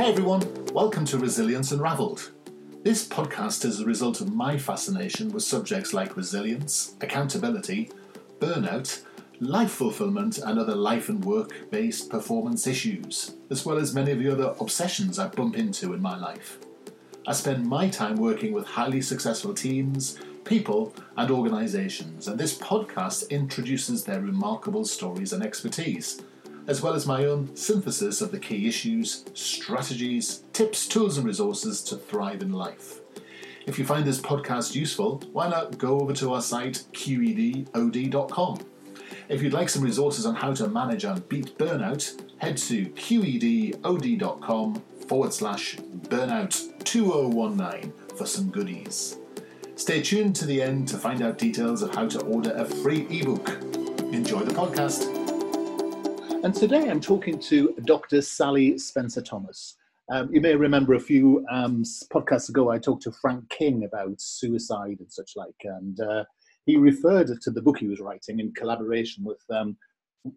Hey everyone, welcome to Resilience Unraveled. This podcast is a result of my fascination with subjects like resilience, accountability, burnout, life fulfillment, and other life and work based performance issues, as well as many of the other obsessions I bump into in my life. I spend my time working with highly successful teams, people, and organizations, and this podcast introduces their remarkable stories and expertise, as well as my own synthesis of the key issues, strategies, tips, tools, and resources to thrive in life. If you find this podcast useful, why not go over to our site qedod.com. If you'd like some resources on how to manage and beat burnout, head to qedod.com forward slash burnout 2019 for some goodies. Stay tuned to the end to find out details of how to order a free ebook. Enjoy the podcast. And today I'm talking to Dr. Sally Spencer Thomas. Um, you may remember a few um, podcasts ago I talked to Frank King about suicide and such like, and uh, he referred to the book he was writing in collaboration with um,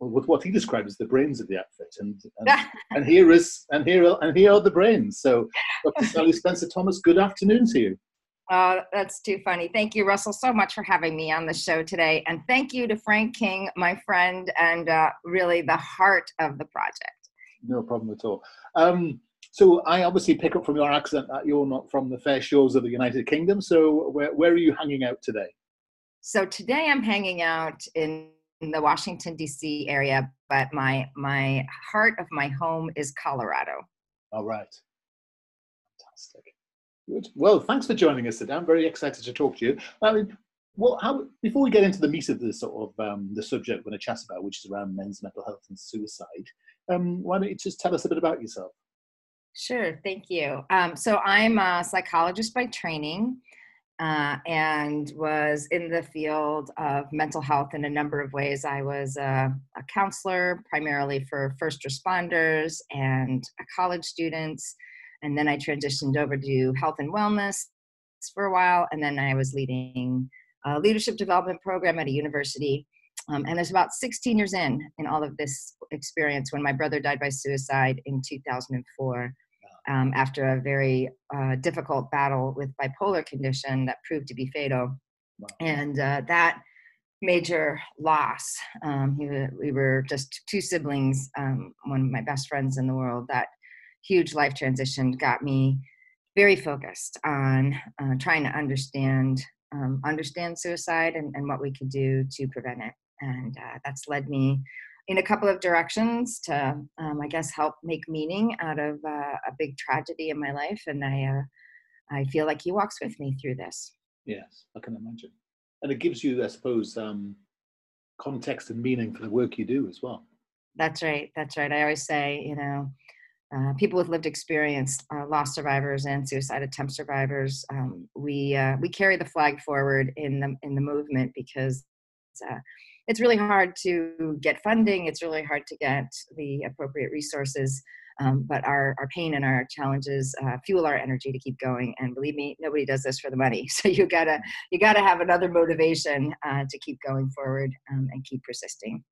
with what he described as the brains of the outfit, and and, and here is and here and here are the brains. So, Dr. Sally Spencer Thomas, good afternoon to you. Uh, that's too funny. Thank you, Russell, so much for having me on the show today. And thank you to Frank King, my friend, and uh, really the heart of the project. No problem at all. Um, so I obviously pick up from your accent that you're not from the fair shores of the United Kingdom. So where, where are you hanging out today? So today I'm hanging out in the Washington D.C. area, but my my heart of my home is Colorado. All right, fantastic. Good. Well, thanks for joining us today. I'm very excited to talk to you. I mean, well, how before we get into the meat of the sort of um, the subject we're going to chat about, which is around men's mental health and suicide, um, why don't you just tell us a bit about yourself? Sure, thank you. Um, so I'm a psychologist by training. Uh, and was in the field of mental health in a number of ways. I was a, a counselor primarily for first responders and college students, and then I transitioned over to health and wellness for a while, and then I was leading a leadership development program at a university. Um, and there's about 16 years in in all of this experience when my brother died by suicide in 2004 um, after a very uh, difficult battle with bipolar condition that proved to be fatal. Wow. And uh, that major loss, um, he, we were just two siblings, um, one of my best friends in the world. That huge life transition got me very focused on uh, trying to understand um, understand suicide and, and what we could do to prevent it. And uh, that's led me in a couple of directions to, um, I guess, help make meaning out of uh, a big tragedy in my life. And I, uh, I feel like he walks with me through this. Yes, I can imagine. And it gives you, I suppose, um, context and meaning for the work you do as well. That's right. That's right. I always say, you know, uh, people with lived experience, uh, loss survivors and suicide attempt survivors, um, we uh, we carry the flag forward in the in the movement because uh, it's really hard to get funding. It's really hard to get the appropriate resources. Um, but our, our pain and our challenges uh, fuel our energy to keep going. And believe me, nobody does this for the money. So you gotta you gotta have another motivation uh, to keep going forward um, and keep persisting.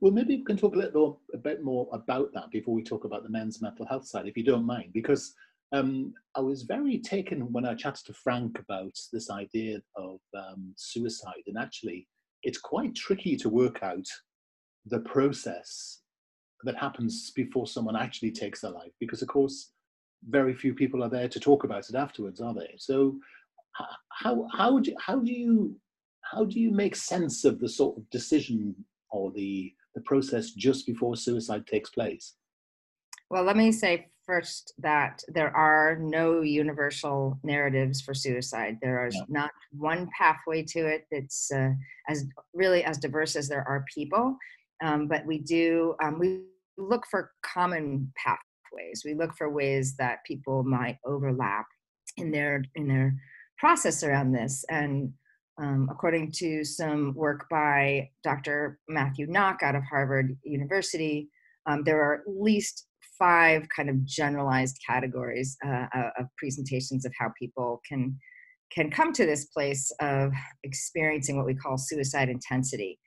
Well, maybe we can talk a little a bit more about that before we talk about the men's mental health side, if you don't mind, because um, I was very taken when I chatted to Frank about this idea of um, suicide, and actually it's quite tricky to work out the process that happens before someone actually takes their life because of course very few people are there to talk about it afterwards are they? So how how do how do you how do you make sense of the sort of decision or the the process just before suicide takes place well let me say first that there are no universal narratives for suicide. There is yeah. not one pathway to it that's uh, as really as diverse as there are people. Um, but we do um, we look for common pathways. We look for ways that people might overlap in their in their process around this. And um, according to some work by Dr. Matthew Nock out of Harvard University, um, there are at least five kind of generalized categories uh, uh, of presentations of how people can can come to this place of experiencing what we call suicide intensity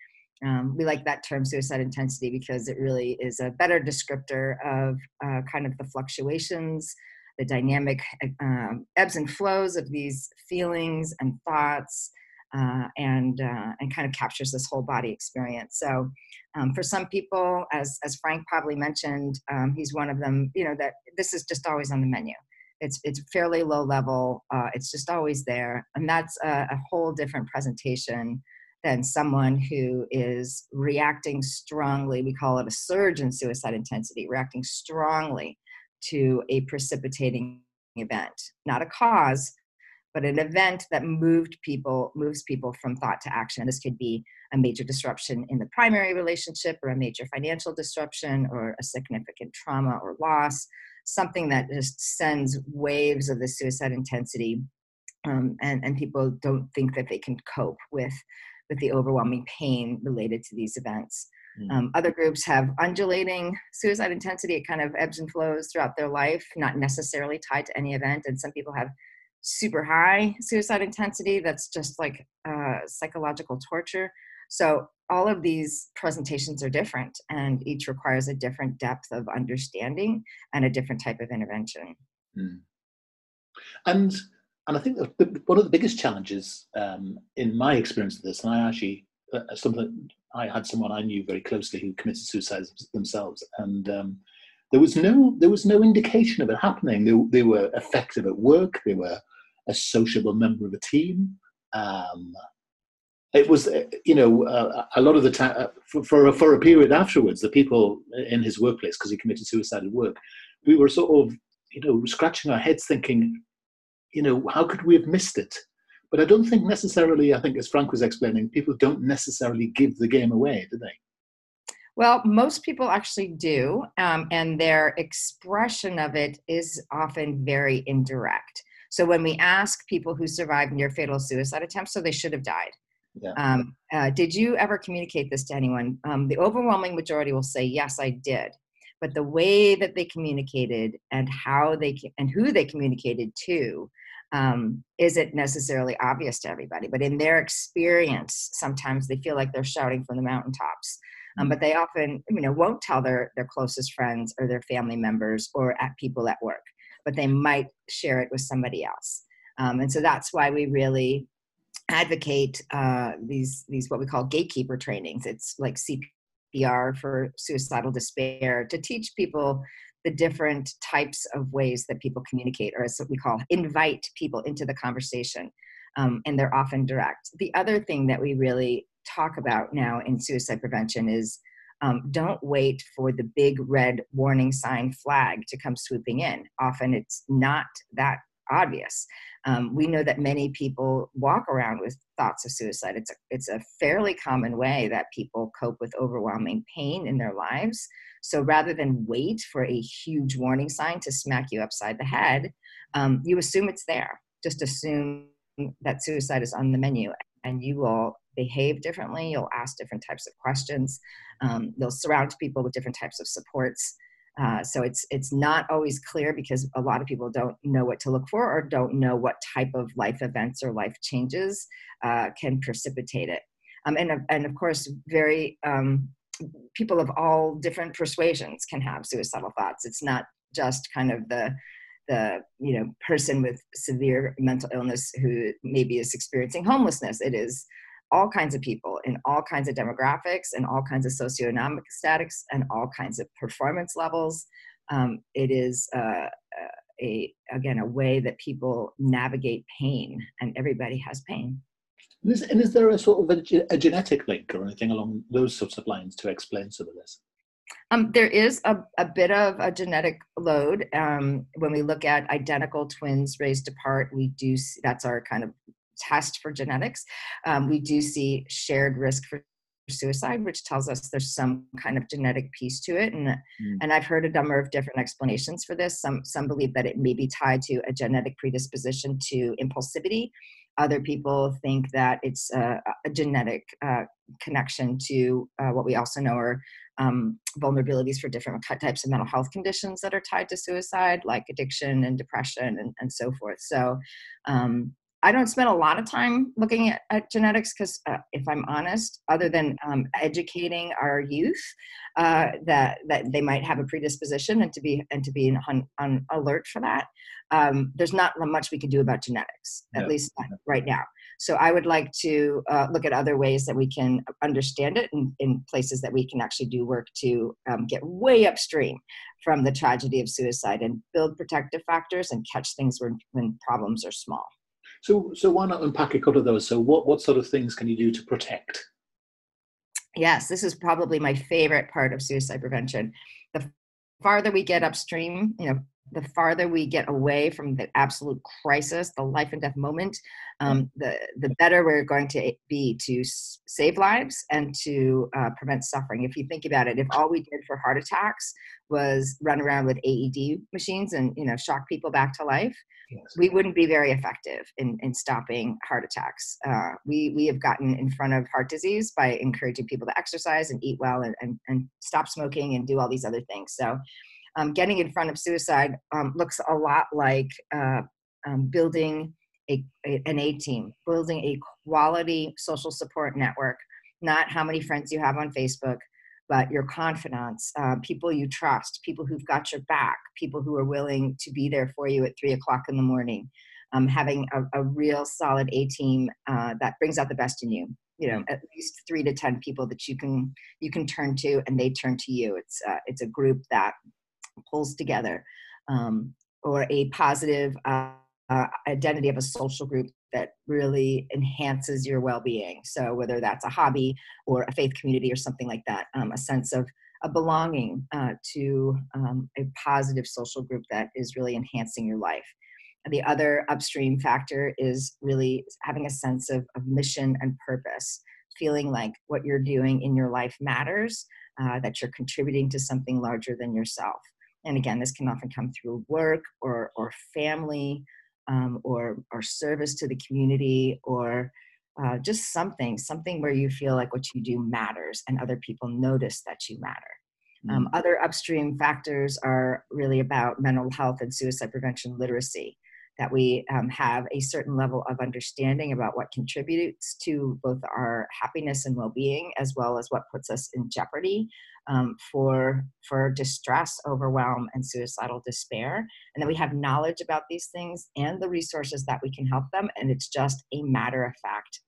Um, we like that term suicide intensity because it really is a better descriptor of uh, kind of the fluctuations, the dynamic um, ebbs and flows of these feelings and thoughts, uh, and uh, and kind of captures this whole body experience. So, um, for some people, as as Frank probably mentioned, um, he's one of them. You know that this is just always on the menu. It's it's fairly low level. Uh, it's just always there, and that's a, a whole different presentation than someone who is reacting strongly. We call it a surge in suicide intensity, reacting strongly to a precipitating event, not a cause, but an event that moved people, moves people from thought to action. This could be a major disruption in the primary relationship, or a major financial disruption, or a significant trauma or loss, something that just sends waves of the suicide intensity. Um, and, and people don't think that they can cope with with the overwhelming pain related to these events. Mm. Um, other groups have undulating suicide intensity. It kind of ebbs and flows throughout their life, not necessarily tied to any event. And some people have super high suicide intensity that's just like uh, psychological torture. So all of these presentations are different, and each requires a different depth of understanding and a different type of intervention. Mm. And and I think one of the biggest challenges um, in my experience of this, and I actually uh, something I had someone I knew very closely who committed suicide themselves, and um, there was no there was no indication of it happening. They, they were effective at work. They were a sociable member of a team. Um, it was, you know, uh, a lot of the time for, for a, for a period afterwards, the people in his workplace because he committed suicide at work, we were sort of, you know, scratching our heads thinking, you know, how could we have missed it? But I don't think necessarily, I think as Frank was explaining, people don't necessarily give the game away, do they? Well, most people actually do, um, and their expression of it is often very indirect. So when we ask people who survived near fatal suicide attempts, so they should have died. Yeah. Um, uh, did you ever communicate this to anyone? Um, the overwhelming majority will say, yes, I did. But the way that they communicated and how they and who they communicated to um, isn't necessarily obvious to everybody. But in their experience, sometimes they feel like they're shouting from the mountaintops. Um, mm. but they often, you know, won't tell their their closest friends or their family members or at people at work. But they might share it with somebody else. Um, and so that's why we really advocate uh, these these what we call gatekeeper trainings. It's like CPR for suicidal despair to teach people the different types of ways that people communicate, or as what we call invite people into the conversation. Um, and they're often direct. The other thing that we really talk about now in suicide prevention is um, don't wait for the big red warning sign flag to come swooping in. Often it's not that obvious. Um, we know that many people walk around with thoughts of suicide. It's a, it's a fairly common way that people cope with overwhelming pain in their lives. So rather than wait for a huge warning sign to smack you upside the head, um, you assume it's there. Just assume that suicide is on the menu and you will behave differently. You'll ask different types of questions. Um, you'll surround people with different types of supports. Uh, so it's it's not always clear because a lot of people don't know what to look for or don't know what type of life events or life changes uh, can precipitate it. Um, and and of course, very um, people of all different persuasions can have suicidal thoughts. It's not just kind of the the you know person with severe mental illness who maybe is experiencing homelessness. It is all kinds of people in all kinds of demographics and all kinds of socioeconomic statics and all kinds of performance levels. Um, it is uh, a again a way that people navigate pain, and everybody has pain. And is, and is there a sort of a, a, genetic link or anything along those sorts of lines to explain some of this? Um, there is a, a bit of a genetic load. Um, when we look at identical twins raised apart, we do see, that's our kind of test for genetics. Um, we do see shared risk for suicide, which tells us there's some kind of genetic piece to it. And, mm. and I've heard a number of different explanations for this. Some, some believe that it may be tied to a genetic predisposition to impulsivity. Other people think that it's a, a genetic uh, connection to uh, what we also know are um, vulnerabilities for different types of mental health conditions that are tied to suicide, like addiction and depression and, and so forth. So, um, I don't spend a lot of time looking at, at genetics because, uh, if I'm honest, other than um, educating our youth uh, that that they might have a predisposition and to be and to be on, on alert for that, um, there's not much we can do about genetics, at least right now. So I would like to uh, look at other ways that we can understand it in, in places that we can actually do work to um, get way upstream from the tragedy of suicide and build protective factors and catch things when, when problems are small. So, so why not unpack a couple of those? So, what what sort of things can you do to protect? Yes, this is probably my favorite part of suicide prevention. The farther we get upstream, you know, the farther we get away from the absolute crisis, the life and death moment, um, the the better we're going to be to save lives and to uh, prevent suffering. If you think about it, if all we did for heart attacks was run around with AED machines and you know shock people back to life, yes. we wouldn't be very effective in, in stopping heart attacks. Uh, we we have gotten in front of heart disease by encouraging people to exercise and eat well and, and, and stop smoking and do all these other things. So um, getting in front of suicide um, looks a lot like uh, um, building a, a, an A team, building a quality social support network, not how many friends you have on Facebook, but your confidants, uh, people you trust, people who've got your back, people who are willing to be there for you at three o'clock in the morning. Um, having a, a, real solid A team uh, that brings out the best in you. You know, at least three to ten people that you can you can turn to, and they turn to you. It's uh, it's a group that pulls together, um, or a positive uh, uh, identity of a social group that really enhances your well-being. So whether that's a hobby or a faith community or something like that, um, a sense of a belonging uh, to um, a positive social group that is really enhancing your life. The other upstream factor is really having a sense of, of mission and purpose, feeling like what you're doing in your life matters, uh, that you're contributing to something larger than yourself and again this can often come through work or or family um, or or service to the community or uh, just something something where you feel like what you do matters and other people notice that you matter um, mm. other upstream factors are really about mental health and suicide prevention literacy that we um, have a certain level of understanding about what contributes to both our happiness and well-being as well as what puts us in jeopardy um, for for distress overwhelm and suicidal despair and then we have knowledge about these things and the resources that we can help them and it's just a matter of fact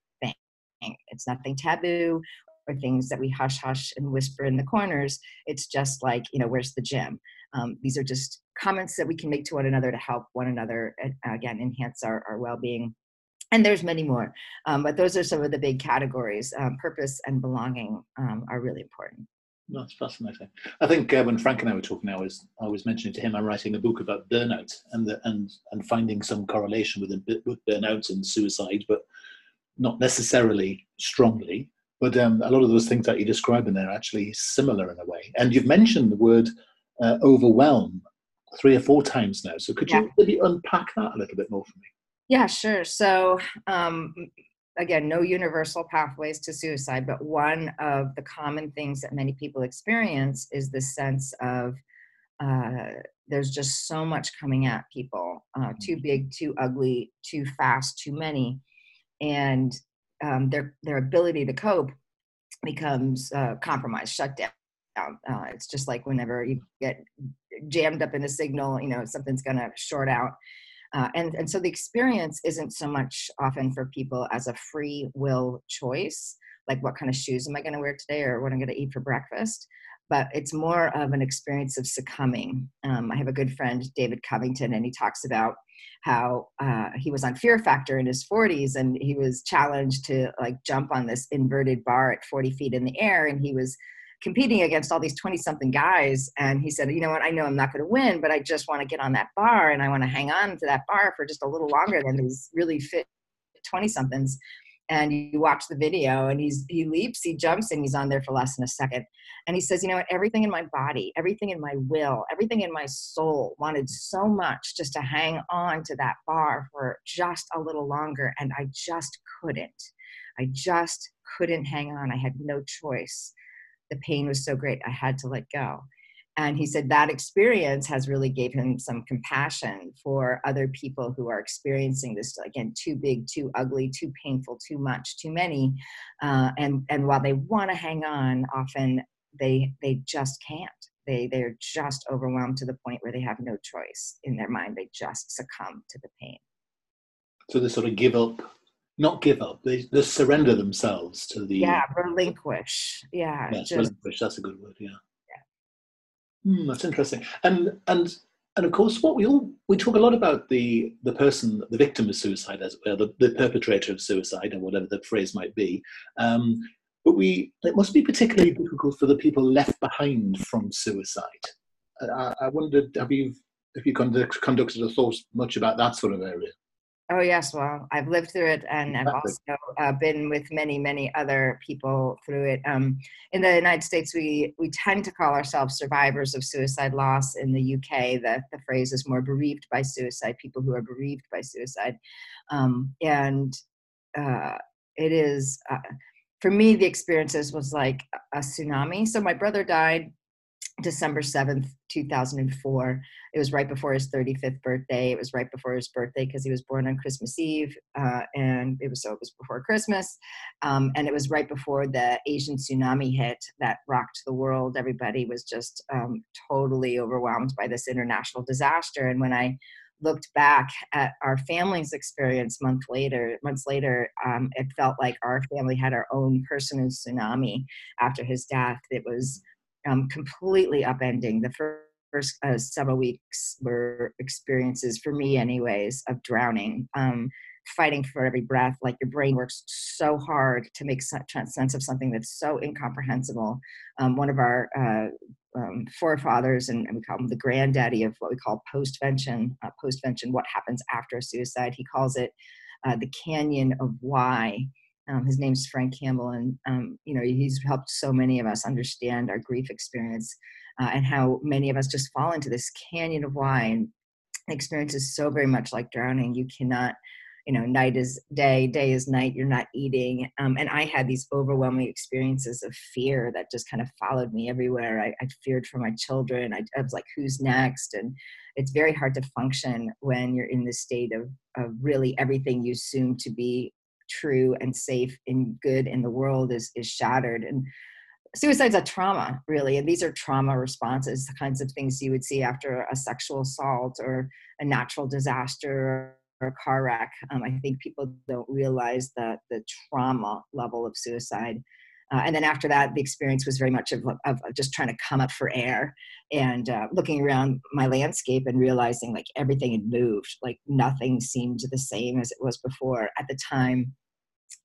thing. It's nothing taboo or things that we hush hush and whisper in the corners. It's just like you know where's the gym? Um, these are just comments that we can make to one another to help one another again enhance our, our well-being. And there's many more um, but those are some of the big categories. Um, purpose and belonging um, are really important that's fascinating. I think uh, when Frank and I were talking, I was I was mentioning to him I'm writing a book about burnout and the, and and finding some correlation with with burnout and suicide, but not necessarily strongly. But um, a lot of those things that you describe in there are actually similar in a way. And you've mentioned the word uh, overwhelm three or four times now. So could yeah. you maybe unpack that a little bit more for me? Yeah, sure. So um, again, no universal pathways to suicide, but one of the common things that many people experience is the sense of uh, there's just so much coming at people uh, too mm-hmm. big, too ugly, too fast, too many. And um, their, their ability to cope becomes uh, compromised, shut down. Uh, it's just like whenever you get jammed up in a signal, you know, something's going to short out. Uh, and, and so the experience isn't so much often for people as a free will choice, like what kind of shoes am I going to wear today or what I'm going to eat for breakfast, but it's more of an experience of succumbing. Um, I have a good friend, David Covington, and he talks about how uh, he was on Fear Factor in his 40s and he was challenged to like jump on this inverted bar at 40 feet in the air and he was competing against all these 20 something guys. And he said, you know what, I know I'm not going to win, but I just want to get on that bar and I want to hang on to that bar for just a little longer than these really fit 20 somethings. And you watch the video and he's, he leaps, he jumps, and he's on there for less than a second. And he says, you know what, everything in my body, everything in my will, everything in my soul wanted so much just to hang on to that bar for just a little longer. And I just couldn't. I just couldn't hang on. I had no choice the pain was so great i had to let go. And he said that experience has really gave him some compassion for other people who are experiencing this again too big too ugly too painful too much too many uh, and and while they want to hang on often they they just can't. They they're just overwhelmed to the point where they have no choice in their mind. They just succumb to the pain. So they sort of give up not give up they just surrender themselves to the yeah relinquish yeah yes, just, relinquish that's a good word yeah Mm, that's interesting. And and and of course, what we all we talk a lot about the the person, the victim of suicide, as well, the, the perpetrator of suicide, or whatever the phrase might be. Um, but we it must be particularly difficult for the people left behind from suicide. I, I wondered, have you have you conduct, conducted a thought much about that sort of area? Oh yes, well, I've lived through it, and I've also uh, been with many, many other people through it. Um, in the United States, we we tend to call ourselves survivors of suicide loss. In the UK, the the phrase is more bereaved by suicide, people who are bereaved by suicide, um, and uh, it is. Uh, for me, the experiences was like a tsunami. So my brother died December 7th, 2004. It was right before his 35th birthday. It was right before his birthday because he was born on Christmas Eve. Uh, and it was so it was before Christmas. Um, and it was right before the Asian tsunami hit that rocked the world. Everybody was just um, totally overwhelmed by this international disaster. And when I looked back at our family's experience month later months later um, it felt like our family had our own personal tsunami after his death it was um, completely upending. The first uh, several weeks were experiences, for me, anyways, of drowning. Um, fighting for every breath like your brain works so hard to make sense of something that's so incomprehensible um, one of our uh, um, forefathers and, and, we call him the granddaddy of what we call postvention uh, postvention what happens after a suicide he calls it uh, the canyon of why um, his name's Frank Campbell, and um, you know he's helped so many of us understand our grief experience uh, and how many of us just fall into this canyon of why. And experience is so very much like drowning. You cannot, you know, night is day, day is night. You're not eating. Um, and I had these overwhelming experiences of fear that just kind of followed me everywhere. I, I feared for my children. I, I was like, who's next? And it's very hard to function when you're in this state of, of really everything you assume to be true and safe and good in the world is is shattered. And suicide's a trauma really and these are trauma responses the kinds of things you would see after a sexual assault or a natural disaster or a car wreck. Um, i think people don't realize that the trauma level of suicide uh, and then after that, the experience was very much of, of, of just trying to come up for air and uh, looking around my landscape and realizing like everything had moved. Like nothing seemed the same as it was before. At the time,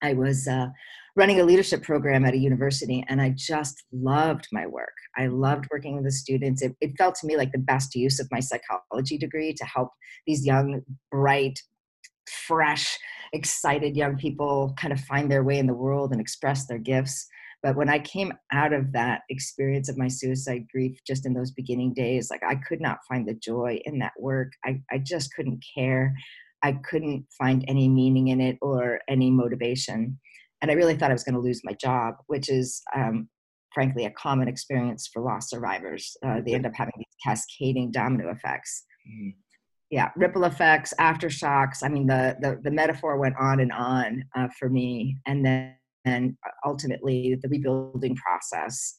I was uh, running a leadership program at a university and I just loved my work. I loved working with the students. It, it felt to me like the best use of my psychology degree to help these young, bright, fresh, excited young people kind of find their way in the world and express their gifts. But when I came out of that experience of my suicide grief, just in those beginning days, like I could not find the joy in that work. I, I just couldn't care. I couldn't find any meaning in it or any motivation. And I really thought I was going to lose my job, which is um, frankly a common experience for loss survivors. Uh, they end up having these cascading domino effects. Mm-hmm yeah ripple effects aftershocks i mean the the, the metaphor went on and on uh, for me and then and ultimately the rebuilding process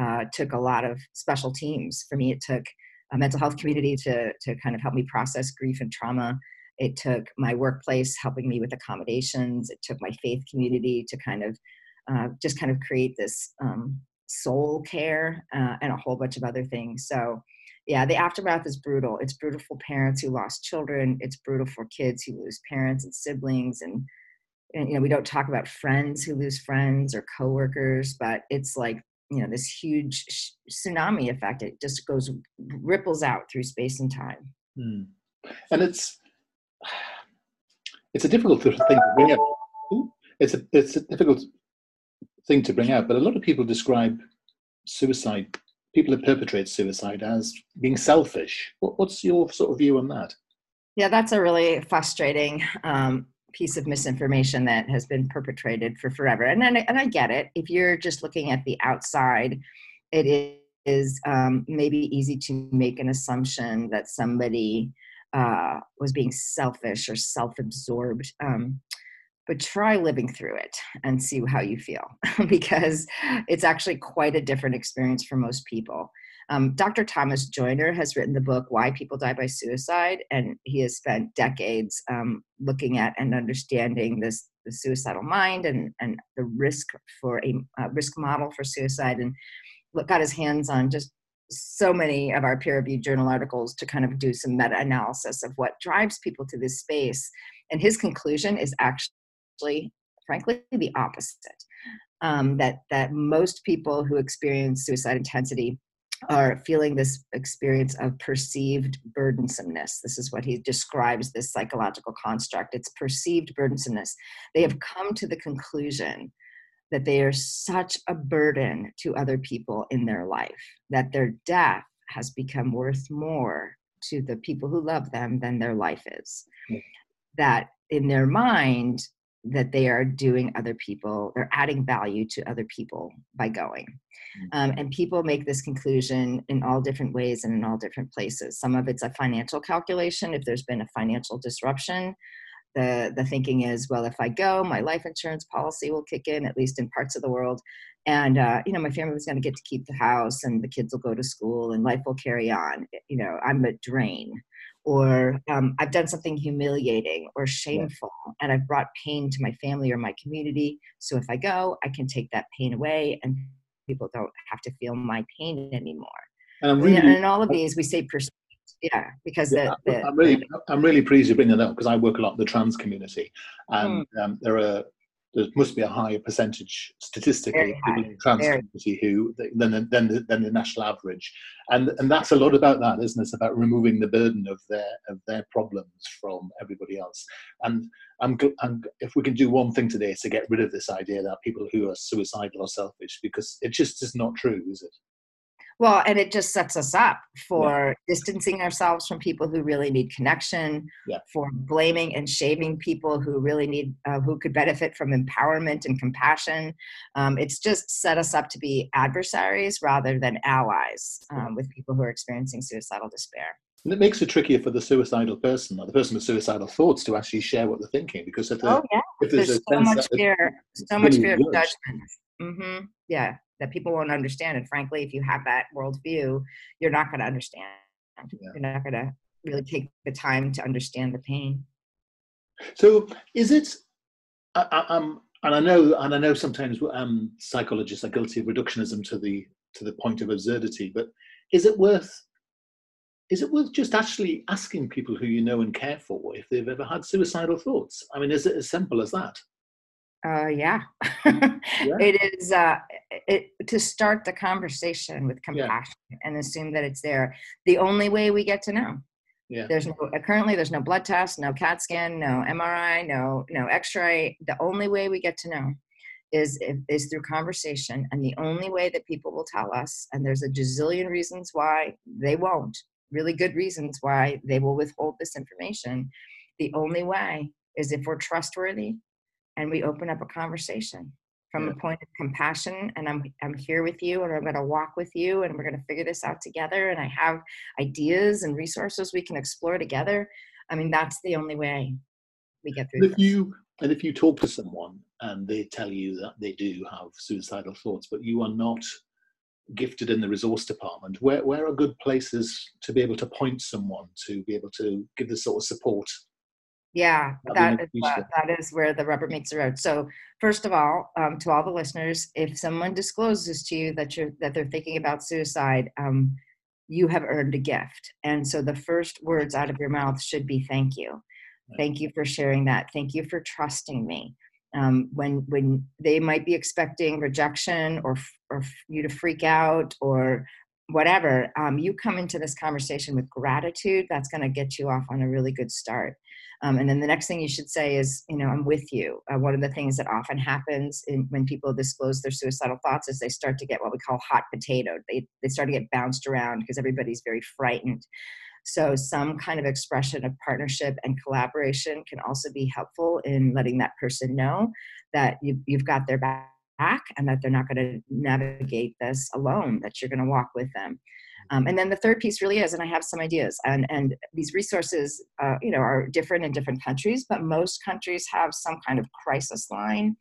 uh, took a lot of special teams for me it took a mental health community to to kind of help me process grief and trauma it took my workplace helping me with accommodations it took my faith community to kind of uh, just kind of create this um, soul care uh, and a whole bunch of other things so yeah, the aftermath is brutal. It's brutal for parents who lost children. It's brutal for kids who lose parents and siblings, and, and you know we don't talk about friends who lose friends or coworkers, but it's like you know this huge sh- tsunami effect. It just goes ripples out through space and time. Mm. And it's it's a difficult thing to bring out. It's a it's a difficult thing to bring out, but a lot of people describe suicide people who perpetrate suicide as being selfish. What, what's your sort of view on that? Yeah, that's a really frustrating um, piece of misinformation that has been perpetrated for forever. And then, and I get it. If you're just looking at the outside, it is um, maybe easy to make an assumption that somebody uh, was being selfish or self-absorbed um, but try living through it and see how you feel because it's actually quite a different experience for most people um, Dr. Thomas Joiner has written the book Why People Die by Suicide, and he has spent decades um, looking at and understanding this the suicidal mind and, and the risk for a uh, risk model for suicide, and got his hands on just so many of our peer-reviewed journal articles to kind of do some meta-analysis of what drives people to this space. And his conclusion is actually, frankly, the opposite. Um, that that most people who experience suicide intensity are feeling this experience of perceived burdensomeness. This is what he describes this psychological construct. It's perceived burdensomeness. They have come to the conclusion that they are such a burden to other people in their life, that their death has become worth more to the people who love them than their life is. Mm. That in their mind, that they are doing other people, they're adding value to other people by going. Mm. Um, and people make this conclusion in all different ways and in all different places. Some of it's a financial calculation. If there's been a financial disruption, the, the thinking is, well, if I go, my life insurance policy will kick in, at least in parts of the world. And, uh, you know, my family was going to get to keep the house and the kids will go to school and life will carry on. You know, I'm a drain or um, I've done something humiliating or shameful yeah. and I've brought pain to my family or my community. So if I go, I can take that pain away and people don't have to feel my pain anymore. And, really, and in all of these, we say perceived. Yeah, because yeah, the, the, I'm really, I'm really pleased you bring that up because I work a lot in the trans community, and mm. um, there are there must be a higher percentage statistically people in trans community who than the, than the, than the national average, and and that's a lot about that, isn't it? It's about removing the burden of their of their problems from everybody else. And I'm, I'm if we can do one thing today to get rid of this idea that people who are suicidal are selfish, because it just is not true, is it? Well, and it just sets us up for yeah. distancing ourselves from people who really need connection, yeah. for blaming and shaming people who really need, uh, who could benefit from empowerment and compassion. Um, it's just set us up to be adversaries rather than allies um, with people who are experiencing suicidal despair. And it makes it trickier for the suicidal person or the person with suicidal thoughts to actually share what they're thinking because if, oh, yeah. if there's, there's so much fear, so much fear of judgment. Mm-hmm. Yeah that people won't understand. And frankly, if you have that worldview, you're not going to understand. Yeah. You're not going to really take the time to understand the pain. So, is it? I, am and I know, and I know sometimes um, psychologists are guilty of reductionism to the to the point of absurdity. But is it worth? Is it worth just actually asking people who you know and care for if they've ever had suicidal thoughts? I mean, is it as simple as that? Uh, yeah. yeah. it is uh, it, to start the conversation with compassion yeah. and assume that it's there. The only way we get to know. Yeah. There's no uh, currently there's no blood test, no CAT scan, no MRI, no no X-ray. The only way we get to know is is through conversation, and the only way that people will tell us, and there's a gazillion reasons why they won't, really good reasons why they will withhold this information. The only way is if we're trustworthy and we open up a conversation from yeah. a point of compassion and I'm I'm here with you and I'm going to walk with you and we're going to figure this out together and I have ideas and resources we can explore together. I mean that's the only way we get through. If this. you and if you talk to someone and they tell you that they do have suicidal thoughts, but you are not gifted in the resource department, where where are good places to be able to point someone to be able to give the sort of support yeah, that is, that is where the rubber meets the road. So, first of all, um, to all the listeners, if someone discloses to you that you're that they're thinking about suicide, um, you have earned a gift, and so the first words out of your mouth should be "Thank you, thank you for sharing that, thank you for trusting me." Um, when when they might be expecting rejection or or you to freak out or whatever, um, you come into this conversation with gratitude. That's going to get you off on a really good start. Um, and then the next thing you should say is, you know, I'm with you. Uh, one of the things that often happens in, when people disclose their suicidal thoughts is they start to get what we call hot potato. They, they start to get bounced around because everybody's very frightened. So, some kind of expression of partnership and collaboration can also be helpful in letting that person know that you, you've got their back and that they're not going to navigate this alone, that you're going to walk with them. Um, and then the third piece really is, and I have some ideas, and and these resources, uh, you know, are different in different countries, but most countries have some kind of crisis line,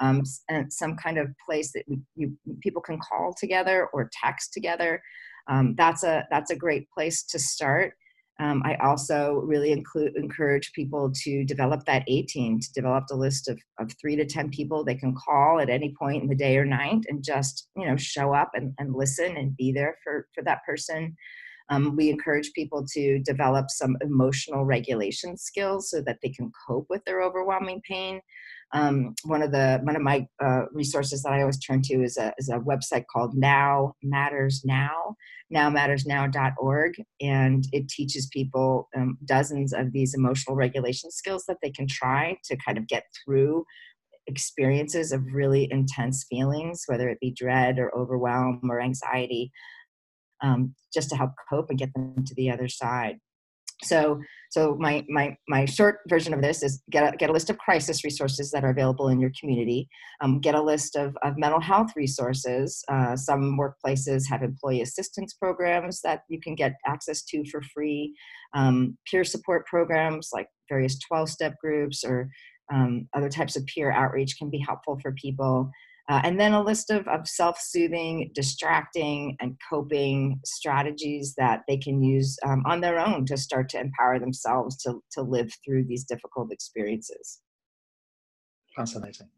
um, and some kind of place that you, people can call together or text together. Um, that's a that's a great place to start. Um, I also really include, encourage people to develop that A team, to develop a list of, of three to 10 people they can call at any point in the day or night and just, you know, show up and, and listen and be there for, for that person. Um, we encourage people to develop some emotional regulation skills so that they can cope with their overwhelming pain. Um, one of the one of my uh, resources that I always turn to is a, is a website called Now Matters Now, nowmattersnow.org, and it teaches people um, dozens of these emotional regulation skills that they can try to kind of get through experiences of really intense feelings, whether it be dread or overwhelm or anxiety, um, just to help cope and get them to the other side. So so my my my short version of this is get a, get a list of crisis resources that are available in your community. Um, get a list of, of mental health resources. Uh, some workplaces have employee assistance programs that you can get access to for free. Um, peer support programs like various 12 step groups or um, other types of peer outreach can be helpful for people uh, and then a list of, of self soothing, distracting, and coping strategies that they can use um, on their own to start to empower themselves to, to live through these difficult experiences. Fascinating.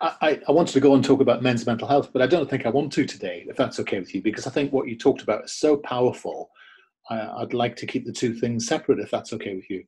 I, I, wanted to go and talk about men's mental health, but I don't think I want to today, if that's okay with you, because I think what you talked about is so powerful. I, I'd like to keep the two things separate, if that's okay with you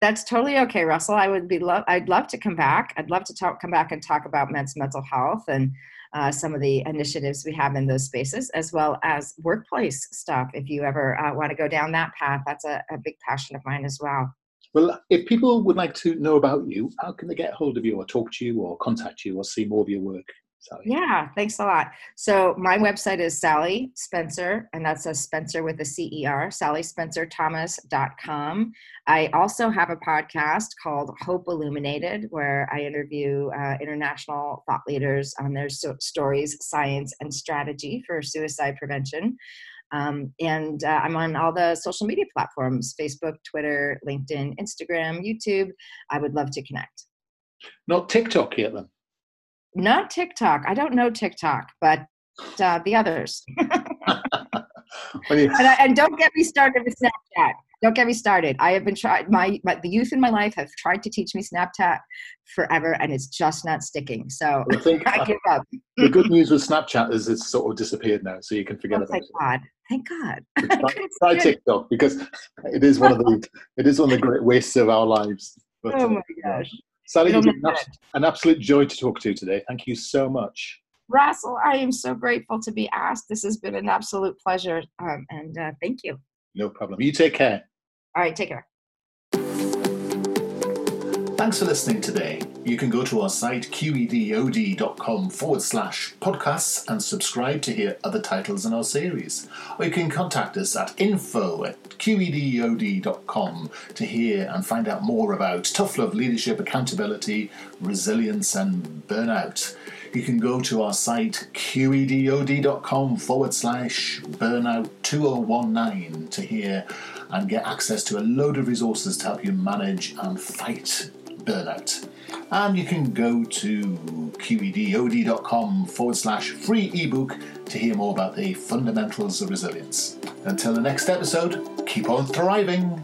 that's totally okay, Russell. I would be love. I'd love to come back. I'd love to talk, come back and talk about men's mental health and uh, some of the initiatives we have in those spaces, as well as workplace stuff. If you ever uh, want to go down that path, that's a, a big passion of mine as well. Well, if people would like to know about you, how can they get hold of you, or talk to you, or contact you, or see more of your work? Sally. Yeah, thanks a lot. So my website is Sally Spencer, and that's a Spencer with a C-E-R, sallyspencerthomas.com. I also have a podcast called Hope Illuminated, where I interview uh, international thought leaders on their so- stories, science, and strategy for suicide prevention. Um, and uh, I'm on all the social media platforms Facebook, Twitter, LinkedIn, Instagram, YouTube. I would love to connect. Not TikTok yet, then? Not TikTok. I don't know TikTok, but uh, the others. and, I, and, don't get me started with Snapchat. Don't get me started. I have been trying. My, my, the youth in my life have tried to teach me Snapchat forever, and it's just not sticking. So I, think, I give up. the good news with Snapchat is it's sort of disappeared now, so you can forget oh, about thank it. God. Thank God. Try, try TikTok because it is one of the it is one of the great wastes of our lives. But, oh uh, my uh, gosh. Sally, it's been an absolute joy to talk to you today. Thank you so much. Russell, I am so grateful to be asked. This has been an absolute pleasure, um, and uh, thank you. No problem. You take care. All right, take care. Thanks for listening today. You can go to our site qedod.com forward slash podcasts and subscribe to hear other titles in our series. Or you can contact us at info at qedod.com to hear and find out more about tough love, leadership, accountability, resilience, and burnout. You can go to our site qedod.com forward slash burnout 2019 to hear and get access to a load of resources to help you manage and fight burnout. And you can go to qedod.com forward slash free ebook to hear more about the fundamentals of resilience. Until the next episode, keep on thriving.